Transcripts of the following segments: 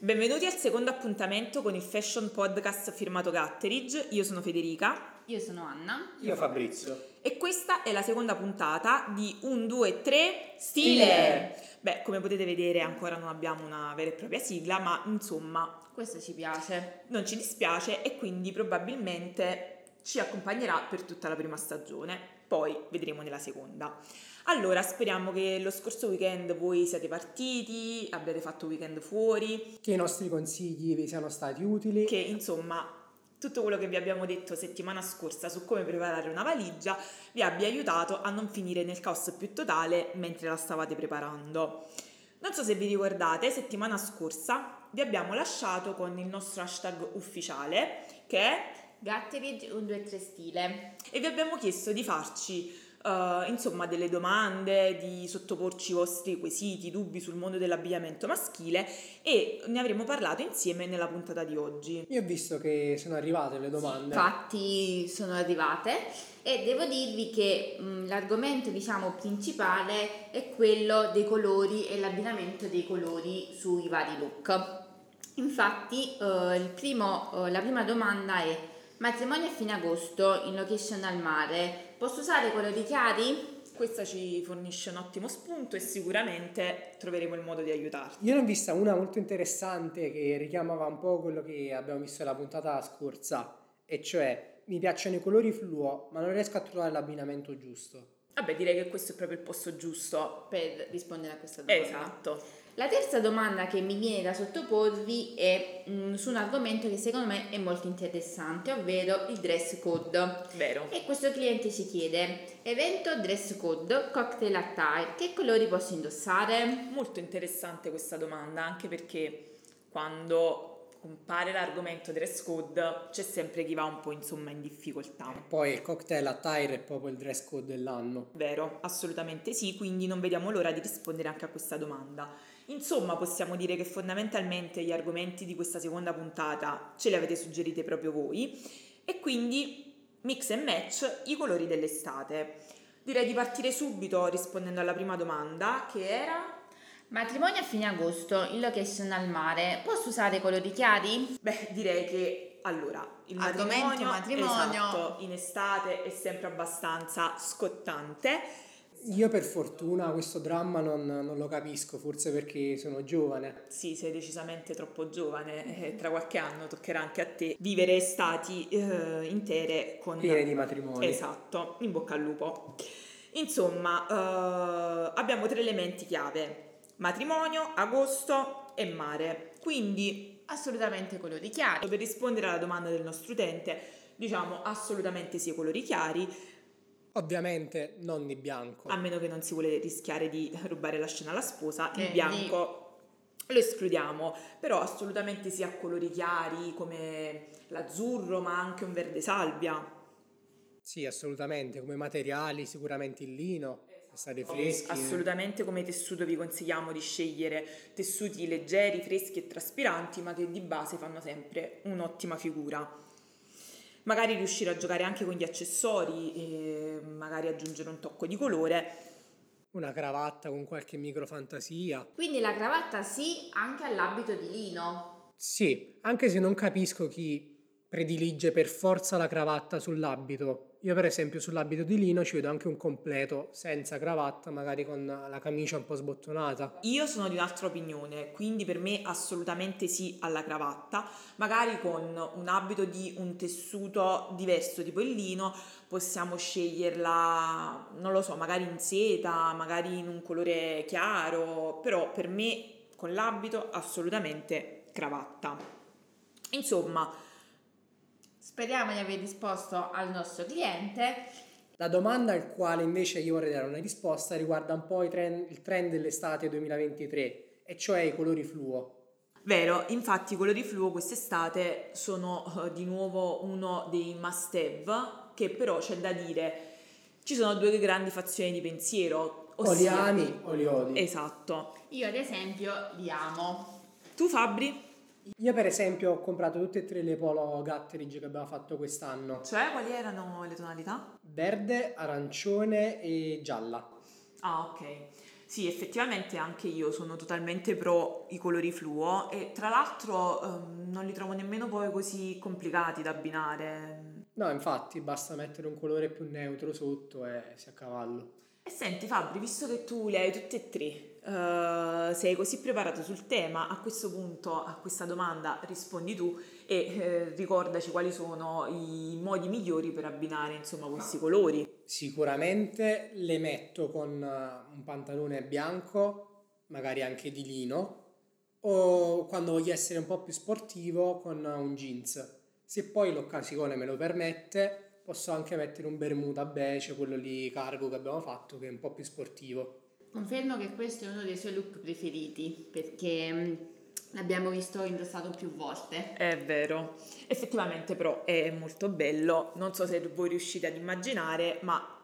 Benvenuti al secondo appuntamento con il Fashion Podcast firmato Gatteridge. Io sono Federica. Io sono Anna. Io Fabrizio. E questa è la seconda puntata di 1, 2, 3 Stile. Stile. Beh, come potete vedere ancora non abbiamo una vera e propria sigla, ma insomma Questo ci piace. non ci dispiace e quindi probabilmente ci accompagnerà per tutta la prima stagione. Poi vedremo nella seconda. Allora, speriamo che lo scorso weekend voi siate partiti, abbiate fatto weekend fuori, Che i nostri consigli vi siano stati utili. che insomma tutto quello che vi abbiamo detto settimana scorsa su come preparare una valigia vi abbia aiutato a non finire nel caos più totale mentre la stavate preparando. Non so se vi ricordate, settimana scorsa vi abbiamo lasciato con il nostro hashtag ufficiale che è Gatteridge 1, 2, 3 stile. e vi abbiamo chiesto di farci eh, insomma delle domande, di sottoporci i vostri quesiti, dubbi sul mondo dell'abbigliamento maschile e ne avremo parlato insieme nella puntata di oggi. Io ho visto che sono arrivate le domande. Infatti sono arrivate e devo dirvi che mh, l'argomento diciamo principale è quello dei colori e l'abbinamento dei colori sui vari look. Infatti il primo, eh, la prima domanda è matrimonio a fine agosto in location al mare, posso usare colori chiari? Questa ci fornisce un ottimo spunto e sicuramente troveremo il modo di aiutarti. Io ne ho vista una molto interessante che richiamava un po' quello che abbiamo visto nella puntata scorsa, e cioè mi piacciono i colori fluo, ma non riesco a trovare l'abbinamento giusto. Vabbè, direi che questo è proprio il posto giusto. Per rispondere a questa domanda. Esatto. La terza domanda che mi viene da sottoporvi è mm, su un argomento che secondo me è molto interessante, ovvero il dress code. Vero. E questo cliente ci chiede, evento dress code, cocktail attire, che colori posso indossare? Molto interessante questa domanda, anche perché quando compare l'argomento dress code c'è sempre chi va un po' insomma in difficoltà. Poi il cocktail attire è proprio il dress code dell'anno. Vero, assolutamente sì, quindi non vediamo l'ora di rispondere anche a questa domanda. Insomma, possiamo dire che fondamentalmente gli argomenti di questa seconda puntata ce li avete suggeriti proprio voi e quindi mix e match i colori dell'estate. Direi di partire subito rispondendo alla prima domanda che era Matrimonio a fine agosto, in location al mare, posso usare colori chiari? Beh, direi che allora il matrimonio, matrimonio. esatto, in estate è sempre abbastanza scottante. Io per fortuna questo dramma non, non lo capisco, forse perché sono giovane. Sì, sei decisamente troppo giovane, eh, tra qualche anno toccherà anche a te vivere estati eh, intere con Piene di matrimoni. Esatto, in bocca al lupo. Insomma, eh, abbiamo tre elementi chiave: matrimonio, agosto e mare. Quindi, Assolutamente colori chiari. per rispondere alla domanda del nostro utente, diciamo assolutamente sì, colori chiari, Ovviamente non di bianco. a meno che non si vuole rischiare di rubare la scena alla sposa, Che il bianco lo escludiamo, però assolutamente sia colori chiari come l'azzurro, ma anche un verde salvia. Sì, assolutamente, come materiali sicuramente il lino, stare freschi. Assolutamente come tessuto vi consigliamo di scegliere tessuti leggeri, freschi e traspiranti, ma che di base fanno sempre un'ottima figura. Magari riuscire a giocare anche con gli accessori e magari aggiungere un tocco di colore. Una cravatta con qualche micro fantasia. Quindi la cravatta sì, anche all'abito di lino. Sì, anche se non capisco chi predilige per forza la cravatta sull'abito. Io per esempio sull'abito di lino ci vedo anche un completo senza cravatta, magari con la camicia un po' sbottonata. Io sono di un'altra opinione, quindi per me assolutamente sì alla cravatta, magari con un abito di un tessuto diverso, tipo il lino, possiamo sceglierla, non lo so, magari in seta, magari in un colore chiaro, però per me con l'abito assolutamente cravatta. Insomma, Speriamo di aver risposto al nostro cliente. La domanda al quale invece io vorrei dare una risposta riguarda un po' trend- il trend dell'estate 2023, e cioè i colori fluo. Vero, infatti i colori fluo quest'estate sono eh, di nuovo uno dei must have, che però c'è da dire, ci sono due grandi fazioni di pensiero, O li ossia... ami o li odi. Esatto. Io ad esempio li amo. Tu Fabri? Io per esempio ho comprato tutte e tre le polo Gatteridge che abbiamo fatto quest'anno. Cioè, quali erano le tonalità? Verde, arancione e gialla. Ah, ok. Sì, effettivamente anche io sono totalmente pro i colori fluo e tra l'altro ehm, non li trovo nemmeno poi così complicati da abbinare. No, infatti, basta mettere un colore più neutro sotto e si a cavallo. E senti Fabri, visto che tu le hai tutte e tre, Uh, sei così preparato sul tema, a questo punto a questa domanda rispondi tu e eh, ricordaci quali sono i modi migliori per abbinare insomma questi colori. Sicuramente le metto con eh, un pantalone bianco, magari anche di lino, o quando voglio essere un po' più sportivo con un jeans. Se poi l'occasione me lo permette, posso anche mettere un bermuda beige, quello lì cargo che abbiamo fatto, che è un po' più sportivo. Confermo che questo è uno dei suoi look preferiti perché mm, l'abbiamo visto indossato più volte. È vero, effettivamente però è molto bello, non so se voi riuscite ad immaginare, ma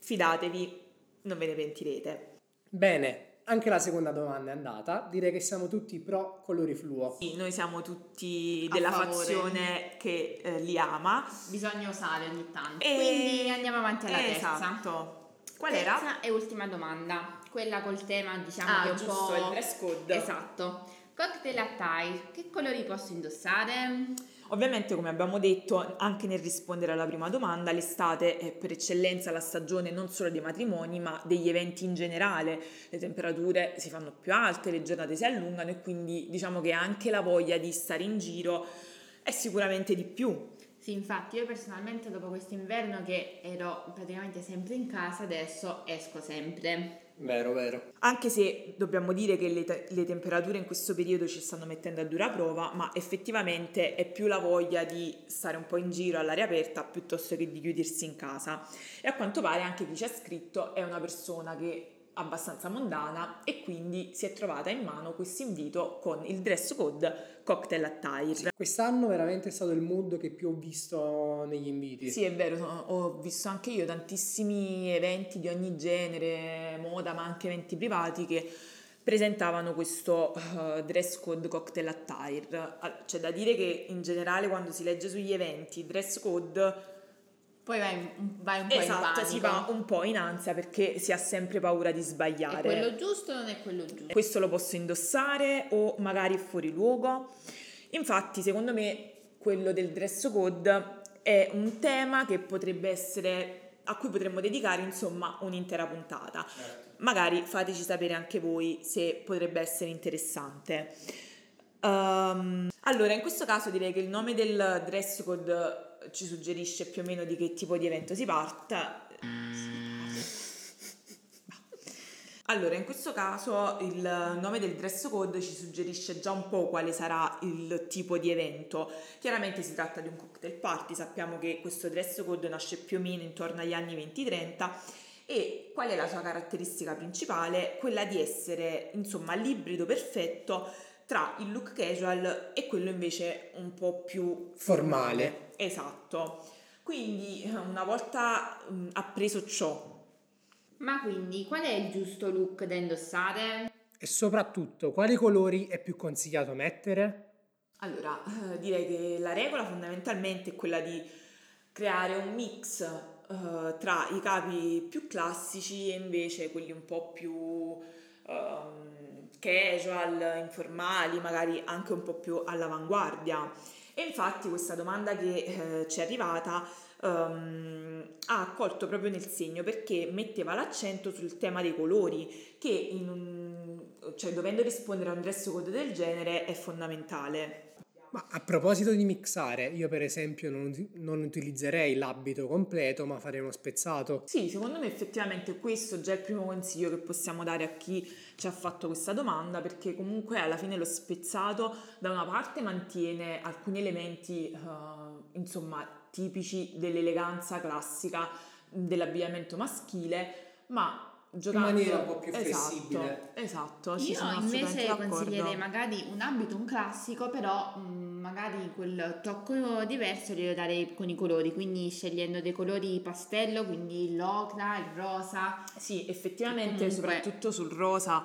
fidatevi, non ve ne pentirete. Bene, anche la seconda domanda è andata. Direi che siamo tutti pro colori fluo. Sì, noi siamo tutti della fazione che eh, li ama. Bisogna usare ogni tanto. E... Quindi andiamo avanti alla esatto. terza. Qual terza era? e ultima domanda quella col tema diciamo ah, che è un giusto, po' il dress code. Esatto. Cocktail attire, che colori posso indossare? Ovviamente, come abbiamo detto, anche nel rispondere alla prima domanda, l'estate è per eccellenza la stagione non solo dei matrimoni, ma degli eventi in generale. Le temperature si fanno più alte, le giornate si allungano e quindi diciamo che anche la voglia di stare in giro è sicuramente di più. Sì, infatti io personalmente dopo quest'inverno che ero praticamente sempre in casa, adesso esco sempre. Vero, vero. Anche se dobbiamo dire che le, te- le, temperature in questo periodo ci stanno mettendo a dura prova, ma effettivamente è più la voglia di stare un po' in giro all'aria aperta piuttosto che di chiudersi in casa. E a quanto pare anche chi ci ha scritto è una persona che abbastanza mondana e quindi si è trovata in mano questo invito con il dress code cocktail attire. Quest'anno veramente è stato il mood che più ho visto negli inviti. Sì, è vero, ho visto anche io tantissimi eventi di ogni genere, moda, ma anche eventi privati che presentavano questo uh, dress code cocktail attire. C'è da dire che in generale quando si legge sugli eventi dress code poi vai, vai un po' esatto, in si va un po' in ansia perché si ha sempre paura di sbagliare. È quello giusto o non è quello giusto? Questo lo posso indossare o magari fuori luogo. Infatti, secondo me, quello del dress code è un tema che potrebbe essere a cui potremmo dedicare insomma un'intera puntata. Certo. Magari fateci sapere anche voi se potrebbe essere interessante. Um, allora, in questo caso direi che il nome del dress code ci suggerisce più o meno di che tipo di evento si parta. Allora, in questo caso il nome del dress code ci suggerisce già un po' quale sarà il tipo di evento. Chiaramente si tratta di un cocktail party, sappiamo che questo dress code nasce più o meno intorno agli anni 20-30 e qual è la sua caratteristica principale? Quella di essere, insomma, l'ibrido perfetto tra il look casual e quello invece un po' più formale. formale. Esatto. Quindi una volta mh, appreso ciò. Ma quindi qual è il giusto look da indossare? E soprattutto quali colori è più consigliato mettere? Allora, eh, direi che la regola fondamentalmente è quella di creare un mix eh, tra i capi più classici e invece quelli un po' più eh, casual, informali, magari anche un po' più all'avanguardia. E infatti questa domanda che eh, ci è arrivata um, ha colto proprio nel segno perché metteva l'accento sul tema dei colori che un, cioè, dovendo rispondere a un dress code del genere è fondamentale. Ma a proposito di mixare, io per esempio non, non, utilizzerei l'abito completo, ma farei uno spezzato. Sì, secondo me effettivamente questo è già il primo consiglio che possiamo dare a chi ci ha fatto questa domanda, perché comunque alla fine lo spezzato da una parte mantiene alcuni elementi, uh, insomma, tipici dell'eleganza classica dell'abbigliamento maschile, ma giocando in maniera un po' più esatto, flessibile. Esatto, Io invece consiglierei magari un abito, un classico, però mh, mm, magari quel tocco diverso glielo darei con i colori, quindi scegliendo dei colori pastello, quindi l'ocra, il rosa. Sì, effettivamente, comunque... soprattutto sul rosa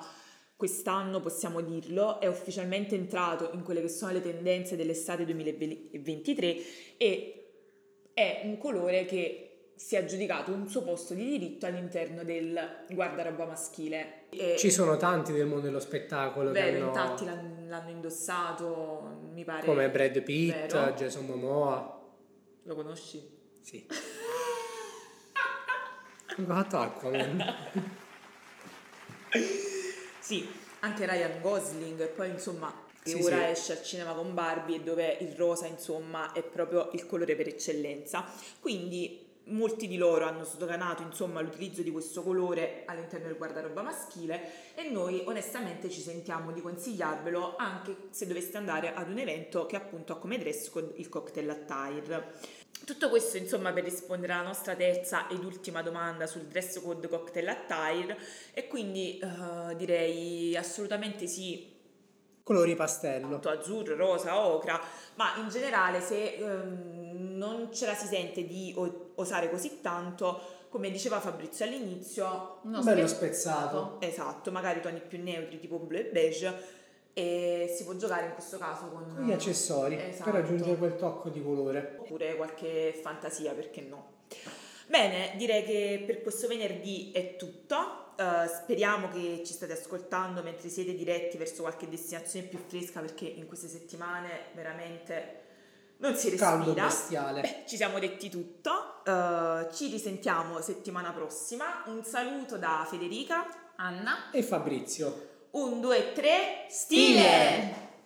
quest'anno possiamo dirlo, è ufficialmente entrato in quelle che sono le tendenze dell'estate 2023 e è un colore che si è aggiudicato un suo posto di diritto all'interno del guardaroba maschile. E Ci sono tanti del mondo dello spettacolo vero, che hanno... infatti l'hanno, l'hanno indossato, mi pare. Come Brad Pitt, vero. Jason Momoa. Lo conosci? Sì. Ho fatto Aquaman. sì, anche Ryan Gosling, e poi insomma che sì, ora sì. esce al cinema con Barbie e dove il rosa insomma è proprio il colore per eccellenza. Quindi molti di loro hanno sdoganato insomma l'utilizzo di questo colore all'interno del guardaroba maschile e noi onestamente ci sentiamo di consigliarvelo anche se doveste andare ad un evento che appunto ha come dress code il cocktail attire. Tutto questo insomma per rispondere alla nostra terza ed ultima domanda sul dress code cocktail attire e quindi uh, direi assolutamente sì colori pastello. Azzurro, rosa, ocra, ma in generale se um, non ce la si sente di osare così tanto, come diceva Fabrizio all'inizio, uno bello spezzato. Esatto, magari toni più neutri tipo blu e beige e si può giocare in questo caso con gli accessori esatto. per aggiungere quel tocco di colore. Oppure qualche fantasia, perché no. Bene, direi che per questo venerdì è tutto. Uh, speriamo che ci state ascoltando mentre siete diretti verso qualche destinazione più fresca perché in queste settimane veramente non si respira. Caldo bestiale. Beh, ci siamo detti tutto. Uh, ci risentiamo settimana prossima. Un saluto da Federica, Anna e Fabrizio. Un, due, tre, stile!